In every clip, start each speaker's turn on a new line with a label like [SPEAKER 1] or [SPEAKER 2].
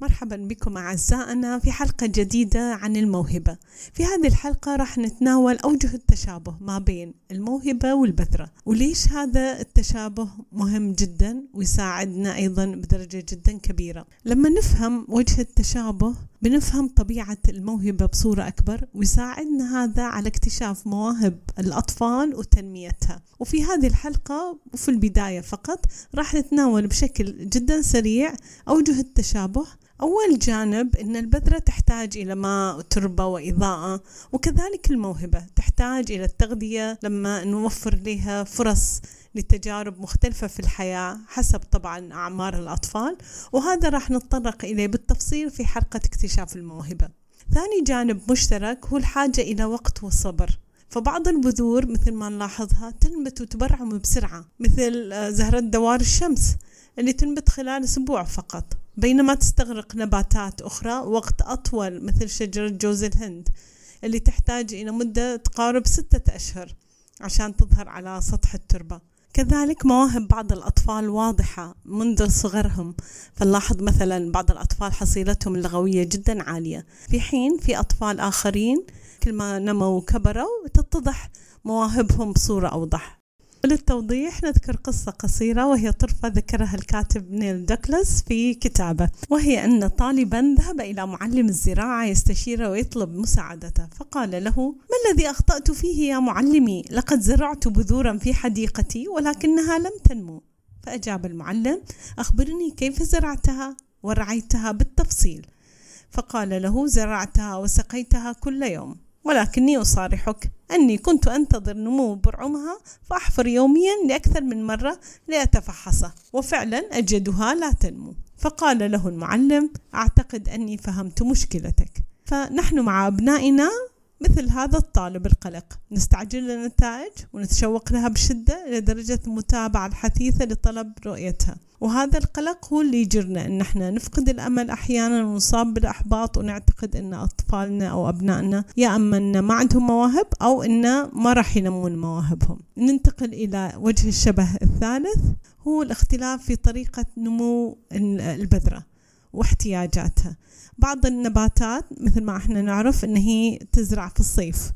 [SPEAKER 1] مرحبا بكم أعزائنا في حلقة جديدة عن الموهبة. في هذه الحلقة راح نتناول أوجه التشابه ما بين الموهبة والبذرة وليش هذا التشابه مهم جدا ويساعدنا أيضا بدرجة جدا كبيرة. لما نفهم وجه التشابه بنفهم طبيعة الموهبة بصورة أكبر ويساعدنا هذا على اكتشاف مواهب الأطفال وتنميتها. وفي هذه الحلقة وفي البداية فقط راح نتناول بشكل جدا سريع أوجه التشابه أول جانب أن البذرة تحتاج إلى ماء وتربة وإضاءة وكذلك الموهبة تحتاج إلى التغذية لما نوفر لها فرص لتجارب مختلفة في الحياة حسب طبعا أعمار الأطفال وهذا راح نتطرق إليه بالتفصيل في حلقة اكتشاف الموهبة. ثاني جانب مشترك هو الحاجة إلى وقت وصبر. فبعض البذور مثل ما نلاحظها تنبت وتبرعم بسرعة مثل زهرة دوار الشمس اللي تنبت خلال أسبوع فقط. بينما تستغرق نباتات أخرى وقت أطول مثل شجرة جوز الهند اللي تحتاج إلى مدة تقارب ستة أشهر عشان تظهر على سطح التربة. كذلك مواهب بعض الأطفال واضحة منذ صغرهم. فنلاحظ مثلا بعض الأطفال حصيلتهم اللغوية جدا عالية. في حين في أطفال آخرين كل ما نموا وكبروا تتضح مواهبهم بصورة أوضح. للتوضيح نذكر قصة قصيرة وهي طرفة ذكرها الكاتب نيل دوكلاس في كتابه وهي أن طالبا ذهب إلى معلم الزراعة يستشيره ويطلب مساعدته فقال له ما الذي أخطأت فيه يا معلمي؟ لقد زرعت بذورا في حديقتي ولكنها لم تنمو. فأجاب المعلم أخبرني كيف زرعتها؟ ورعيتها بالتفصيل. فقال له زرعتها وسقيتها كل يوم. ولكني أصارحك. أني كنت أنتظر نمو برعمها فأحفر يوميا لأكثر من مرة لأتفحصه وفعلا أجدها لا تنمو. فقال له المعلم أعتقد أني فهمت مشكلتك. فنحن مع أبنائنا مثل هذا الطالب القلق. نستعجل النتائج ونتشوق لها بشدة لدرجة المتابعة الحثيثة لطلب رؤيتها. وهذا القلق هو اللي يجرنا إن إحنا نفقد الأمل أحيانا ونصاب بالأحباط ونعتقد إن أطفالنا أو أبنائنا يا أما إن ما عندهم مواهب أو إن ما راح ينمون مواهبهم. ننتقل إلى وجه الشبه الثالث هو الاختلاف في طريقة نمو البذرة. واحتياجاتها. بعض النباتات مثل ما إحنا نعرف ان هي تزرع في الصيف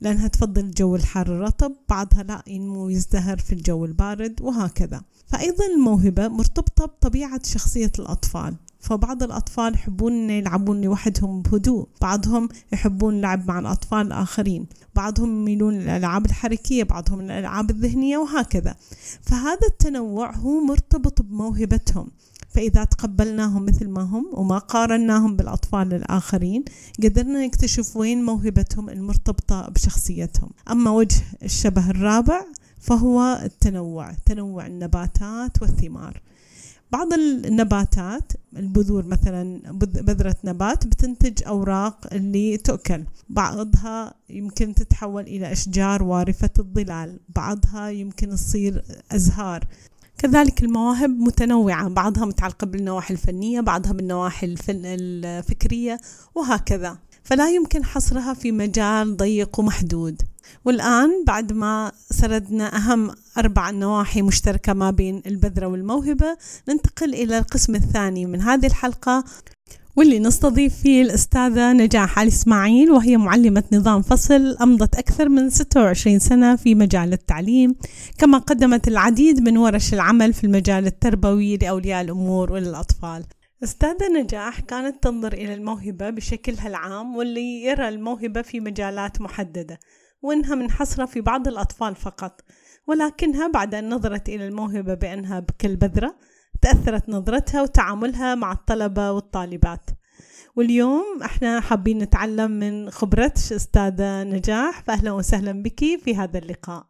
[SPEAKER 1] لأنها تفضل الجو الحار الرطب بعضها لا ينمو ويزدهر في الجو البارد وهكذا. فأيضا الموهبة مرتبطة بطبيعة شخصية الأطفال. فبعض الأطفال يحبون يلعبون لوحدهم بهدوء بعضهم يحبون اللعب مع الأطفال الآخرين بعضهم يميلون للألعاب الحركية بعضهم للألعاب الذهنية وهكذا. فهذا التنوع هو مرتبط بموهبتهم. فإذا تقبلناهم مثل ما هم وما قارناهم بالأطفال الآخرين قدرنا نكتشف وين موهبتهم المرتبطة بشخصيتهم. أما وجه الشبه الرابع فهو التنوع تنوع النباتات والثمار. بعض النباتات البذور مثلا بذرة نبات بتنتج أوراق اللي تؤكل. بعضها يمكن تتحول إلى أشجار وارفة الظلال. بعضها يمكن تصير أزهار. كذلك المواهب متنوعة بعضها متعلقة بالنواحي الفنية بعضها بالنواحي الفن الفكرية وهكذا. فلا يمكن حصرها في مجال ضيق ومحدود. والآن بعد ما سردنا أهم أربع نواحي مشتركة ما بين البذرة والموهبة ننتقل إلى القسم الثاني من هذه الحلقة. واللي نستضيف فيه الأستاذة نجاح علي إسماعيل وهي معلمة نظام فصل أمضت أكثر من 26 سنة في مجال التعليم كما قدمت العديد من ورش العمل في المجال التربوي لأولياء الأمور وللأطفال. أستاذة نجاح كانت تنظر إلى الموهبة بشكلها العام واللي يرى الموهبة في مجالات محددة وإنها منحصرة في بعض الأطفال فقط ولكنها بعد أن نظرت إلى الموهبة بأنها كالبذرة تأثرت نظرتها وتعاملها مع الطلبة والطالبات. واليوم إحنا حابين نتعلم من خبرتش أستاذة نجاح. فأهلا وسهلا بك في هذا اللقاء.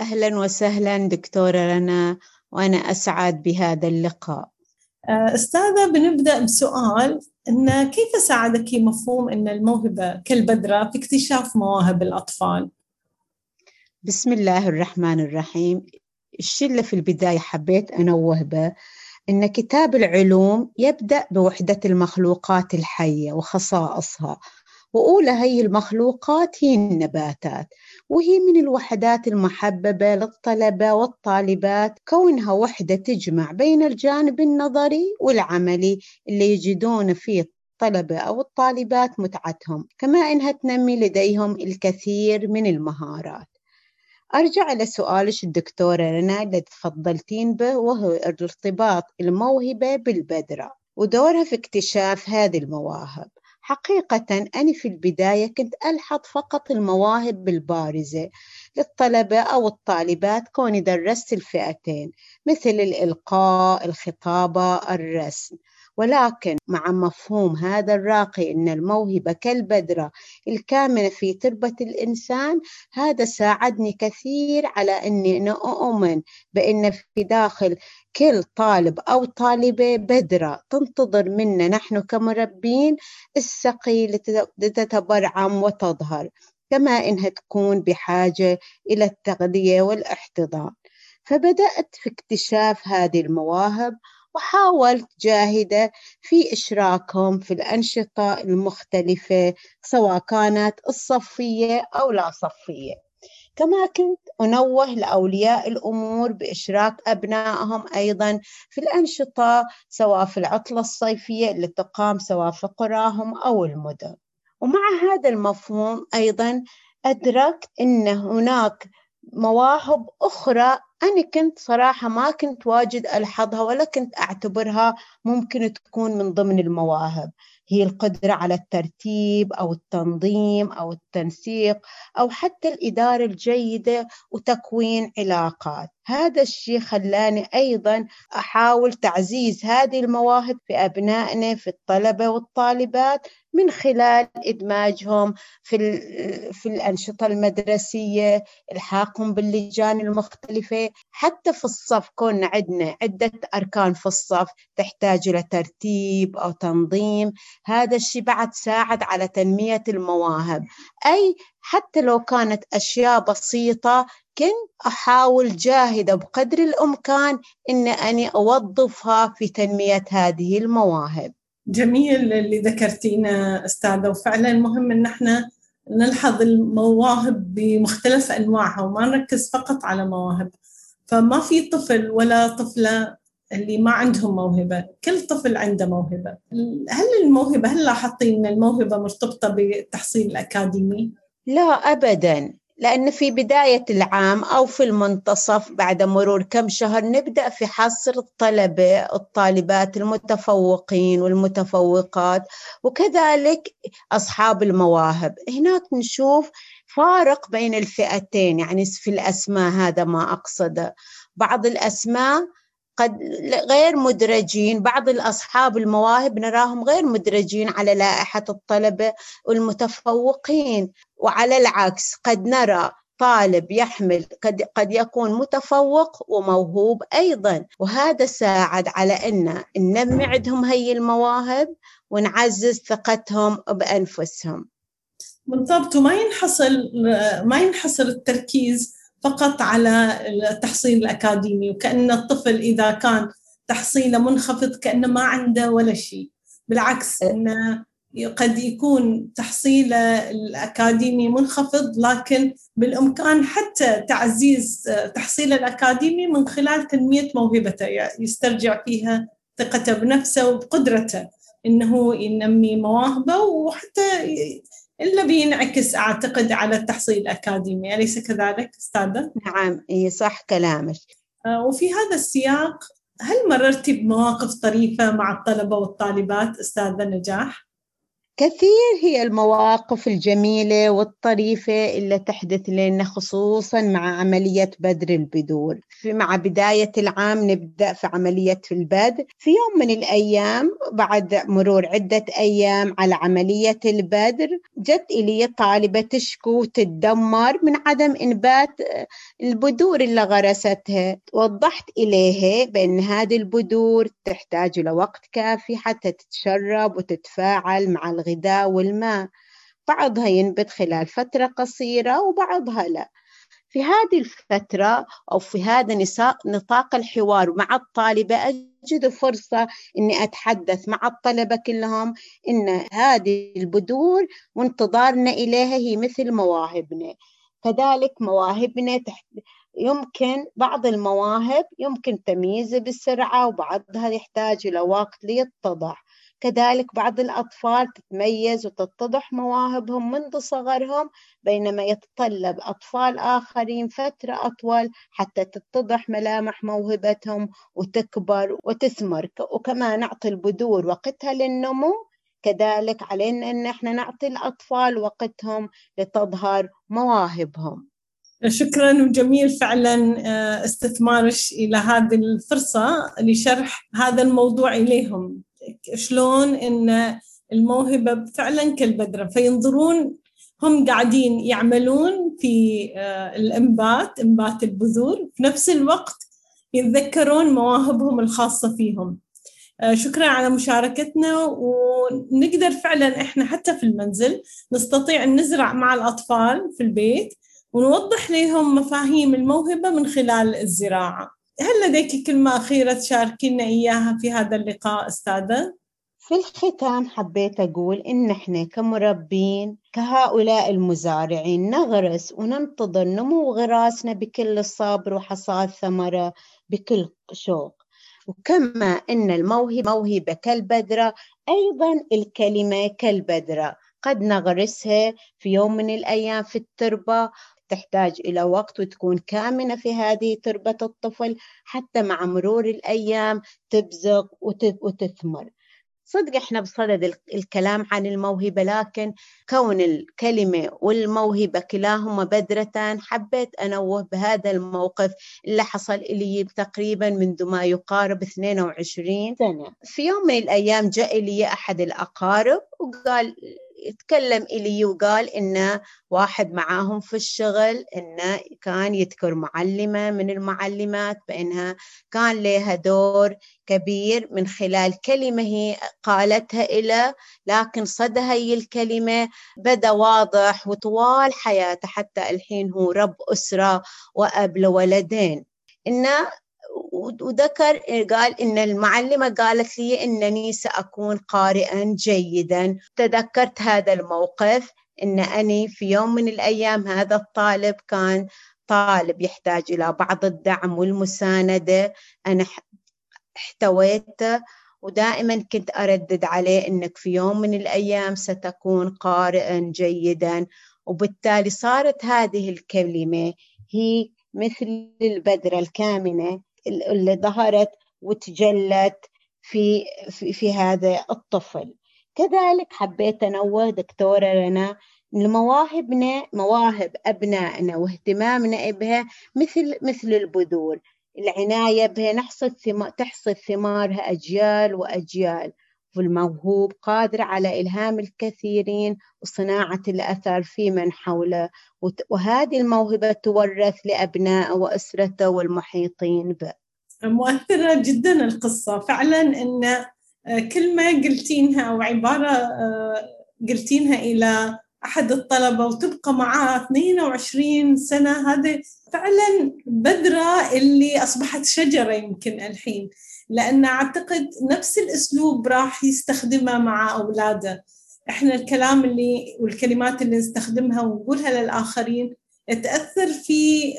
[SPEAKER 2] أهلا وسهلا دكتورة رنا وأنا أسعد بهذا اللقاء.
[SPEAKER 1] أستاذة بنبدأ بسؤال أن كيف ساعدك مفهوم أن الموهبة كالبذرة في اكتشاف مواهب الأطفال؟
[SPEAKER 2] بسم الله الرحمن الرحيم. الشيء اللي في البداية حبيت أنوه به إن كتاب العلوم يبدأ بوحدة المخلوقات الحية وخصائصها وأولى هي المخلوقات هي النباتات وهي من الوحدات المحببة للطلبة والطالبات كونها وحدة تجمع بين الجانب النظري والعملي اللي يجدون فيه الطلبة أو الطالبات متعتهم كما إنها تنمي لديهم الكثير من المهارات. أرجع لسؤالش الدكتورة رنا اللي تفضلتين به وهو ارتباط الموهبة بالبذرة ودورها في اكتشاف هذه المواهب. حقيقة أنا في البداية كنت ألحظ فقط المواهب البارزة للطلبة أو الطالبات كوني درست الفئتين مثل الإلقاء الخطابة الرسم. ولكن مع مفهوم هذا الراقي أن الموهبة كالبذرة الكامنة في تربة الإنسان هذا ساعدني كثير على أني أنا أؤمن بأن في داخل كل طالب أو طالبة بذرة تنتظر منا نحن كمربين السقي لتتبرعم وتظهر كما إنها تكون بحاجة إلى التغذية والإحتضان. فبدأت في اكتشاف هذه المواهب وحاولت جاهدة في إشراكهم في الأنشطة المختلفة سواء كانت الصفية أو لا صفية. كما كنت أنوه لأولياء الأمور بإشراك أبنائهم أيضا في الأنشطة سواء في العطلة الصيفية اللي تقام سواء في قراهم أو المدن. ومع هذا المفهوم أيضا أدركت أن هناك مواهب أخرى أنا كنت صراحة ما كنت واجد ألحظها ولا كنت أعتبرها ممكن تكون من ضمن المواهب. هي القدرة على الترتيب أو التنظيم أو التنسيق أو حتى الإدارة الجيدة وتكوين علاقات. هذا الشيء خلاني أيضا أحاول تعزيز هذه المواهب في أبنائنا في الطلبة والطالبات من خلال إدماجهم في, في الأنشطة المدرسية إلحاقهم باللجان المختلفة حتى في الصف كنا عندنا عدة أركان في الصف تحتاج إلى ترتيب أو تنظيم. هذا الشيء بعد ساعد على تنمية المواهب. أي حتى لو كانت أشياء بسيطة كنت أحاول جاهدة بقدر الإمكان أن أني أوظفها في تنمية هذه المواهب.
[SPEAKER 3] جميل اللي ذكرتينا أستاذة. وفعلا مهم أن إحنا نلحظ المواهب بمختلف أنواعها وما نركز فقط على مواهب فما في طفل ولا طفلة اللي ما عندهم موهبة. كل طفل عنده موهبة. هل الموهبة هل لاحظتي أن الموهبة مرتبطة بالتحصيل الأكاديمي؟
[SPEAKER 2] لا أبدا. لأن في بداية العام أو في المنتصف بعد مرور كم شهر نبدأ في حصر الطلبة الطالبات المتفوقين والمتفوقات وكذلك أصحاب المواهب. هناك نشوف فارق بين الفئتين يعني في الأسماء هذا ما أقصده. بعض الأسماء قد غير مدرجين بعض الأصحاب المواهب نراهم غير مدرجين على لائحة الطلبة والمتفوقين وعلى العكس قد نرى طالب يحمل قد قد يكون متفوق وموهوب أيضا وهذا ساعد على أن ننمي عندهم هي المواهب ونعزز ثقتهم بأنفسهم.
[SPEAKER 3] بالضبط وما ينحصر ما ينحصر التركيز فقط على التحصيل الأكاديمي وكأن الطفل إذا كان تحصيله منخفض كأنه ما عنده ولا شيء بالعكس إيه. أنه قد يكون تحصيله الأكاديمي منخفض لكن بالإمكان حتى تعزيز تحصيله الأكاديمي من خلال تنمية موهبته يعني يسترجع فيها ثقته بنفسه وبقدرته إنه ينمي مواهبه وحتى إلا بينعكس أعتقد على التحصيل الأكاديمي أليس كذلك أستاذة؟
[SPEAKER 2] نعم إي صح كلامك
[SPEAKER 3] آه، وفي هذا السياق هل مررتي بمواقف طريفة مع الطلبة والطالبات أستاذة نجاح؟
[SPEAKER 2] كثير هي المواقف الجميلة والطريفة اللي تحدث لنا خصوصا مع عملية بدر البذور في مع بداية العام نبدأ في عملية البدر. في يوم من الأيام بعد مرور عدة أيام على عملية البدر جت إلي طالبة تشكو تتدمر من عدم إنبات البذور اللي غرستها. وضحت إليها بأن هذه البذور تحتاج لوقت كافي حتى تتشرب وتتفاعل مع الغذاء الغذاء والماء. بعضها ينبت خلال فترة قصيرة وبعضها لا. في هذه الفترة أو في هذا نطاق الحوار مع الطالبة أجد فرصة أني أتحدث مع الطلبة كلهم أن هذه البذور وانتظارنا إليها هي مثل مواهبنا. كذلك مواهبنا تحت يمكن بعض المواهب يمكن تمييزها بسرعة وبعضها يحتاج إلى وقت ليتضح. كذلك بعض الأطفال تتميز وتتضح مواهبهم منذ صغرهم بينما يتطلب أطفال آخرين فترة أطول حتى تتضح ملامح موهبتهم وتكبر وتثمر وكما نعطي البذور وقتها للنمو. كذلك علينا أن إحنا نعطي الأطفال وقتهم لتظهر مواهبهم.
[SPEAKER 3] شكرا وجميل فعلا آه، استثمارك إلى هذه الفرصة لشرح هذا الموضوع إليهم. شلون إن الموهبة فعلا كالبذره فينظرون هم قاعدين يعملون في آه، الإنبات إنبات البذور في نفس الوقت يتذكرون مواهبهم الخاصة فيهم. آه، شكرا على مشاركتنا ونقدر فعلا إحنا حتى في المنزل نستطيع أن نزرع مع الأطفال في البيت ونوضح لهم مفاهيم الموهبة من خلال الزراعة. هل لديك كلمة أخيرة تشاركينا إياها في هذا اللقاء أستاذة؟
[SPEAKER 2] في الختام حبيت أقول إن إحنا كمربين كهؤلاء المزارعين نغرس وننتظر نمو غراسنا بكل الصبر وحصاد ثمرة بكل شوق وكما إن الموهبة موهبة كالبذرة أيضا الكلمة كالبذرة قد نغرسها في يوم من الأيام في التربة تحتاج إلى وقت وتكون كامنة في هذه تربة الطفل حتى مع مرور الأيام تبزق وتثمر. صدق إحنا بصدد الكلام عن الموهبة لكن كون الكلمة والموهبة كلاهما بذرتان حبيت أنوه بهذا الموقف اللي حصل لي تقريبا منذ ما يقارب 22 سنة. في يوم من الأيام جاء لي أحد الأقارب وقال يتكلم إلي وقال إنه واحد معاهم في الشغل إنه كان يذكر معلمة من المعلمات بأنها كان لها دور كبير من خلال كلمة هي قالتها إلى لكن صدى هي الكلمة بدأ واضح وطوال حياته حتى الحين هو رب أسرة وأب لولدين. إنه وذكر قال إن المعلمة قالت لي إنني سأكون قارئا جيدا. تذكرت هذا الموقف إن أني في يوم من الأيام هذا الطالب كان طالب يحتاج إلى بعض الدعم والمساندة. أنا احتويته ودائما كنت أردد عليه أنك في يوم من الأيام ستكون قارئا جيدا. وبالتالي صارت هذه الكلمة هي مثل البذرة الكامنة. اللي ظهرت وتجلت في في, في هذا الطفل. كذلك حبيت انوه دكتوره رنا مواهبنا مواهب أبنائنا واهتمامنا بها مثل مثل البذور. العناية بها نحصد تحصد ثمارها أجيال وأجيال. والموهوب قادر على إلهام الكثيرين وصناعة الأثر في من حوله. وهذه الموهبة تورث لأبنائه وأسرته والمحيطين به.
[SPEAKER 3] مؤثرة جدا القصة. فعلا أن آه، كلمة قلتينها أو عبارة آه، قلتينها إلى أحد الطلبة وتبقى معاه 22 سنة هذه فعلا بذرة اللي أصبحت شجرة يمكن الحين. لأن أعتقد نفس الأسلوب راح يستخدمه مع أولاده. إحنا الكلام اللي والكلمات اللي نستخدمها ونقولها للآخرين تأثر في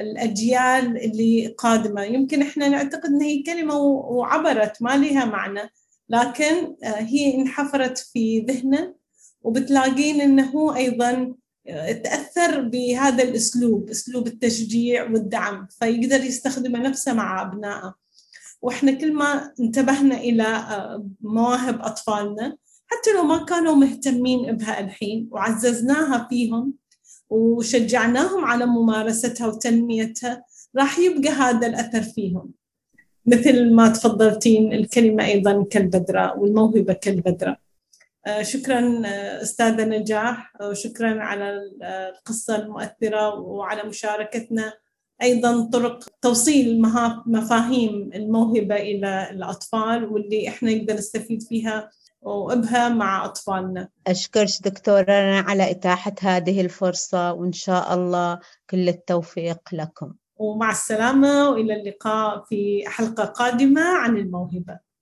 [SPEAKER 3] الأجيال اللي قادمة. يمكن إحنا نعتقد أن هي كلمة وعبرت ما لها معنى. لكن آه، هي انحفرت في ذهنه وبتلاقين أنه أيضا آه، تأثر بهذا الأسلوب أسلوب التشجيع والدعم. فيقدر يستخدمه نفسه مع أبنائه. وإحنا كل ما انتبهنا إلى آه، مواهب أطفالنا حتى لو ما كانوا مهتمين بها الحين وعززناها فيهم وشجعناهم على ممارستها وتنميتها راح يبقى هذا الأثر فيهم. مثل ما تفضلتين الكلمة أيضا كالبذرة والموهبة كالبذرة. آه، شكرا آه، أستاذة نجاح وشكرا على القصة المؤثرة وعلى مشاركتنا. أيضا طرق توصيل مفاهيم الموهبة إلى الأطفال واللي إحنا نقدر نستفيد فيها وإبها مع أطفالنا.
[SPEAKER 2] أشكرك دكتورة على إتاحة هذه الفرصة وإن شاء الله كل التوفيق لكم.
[SPEAKER 3] ومع السلامة وإلى اللقاء في حلقة قادمة عن الموهبة.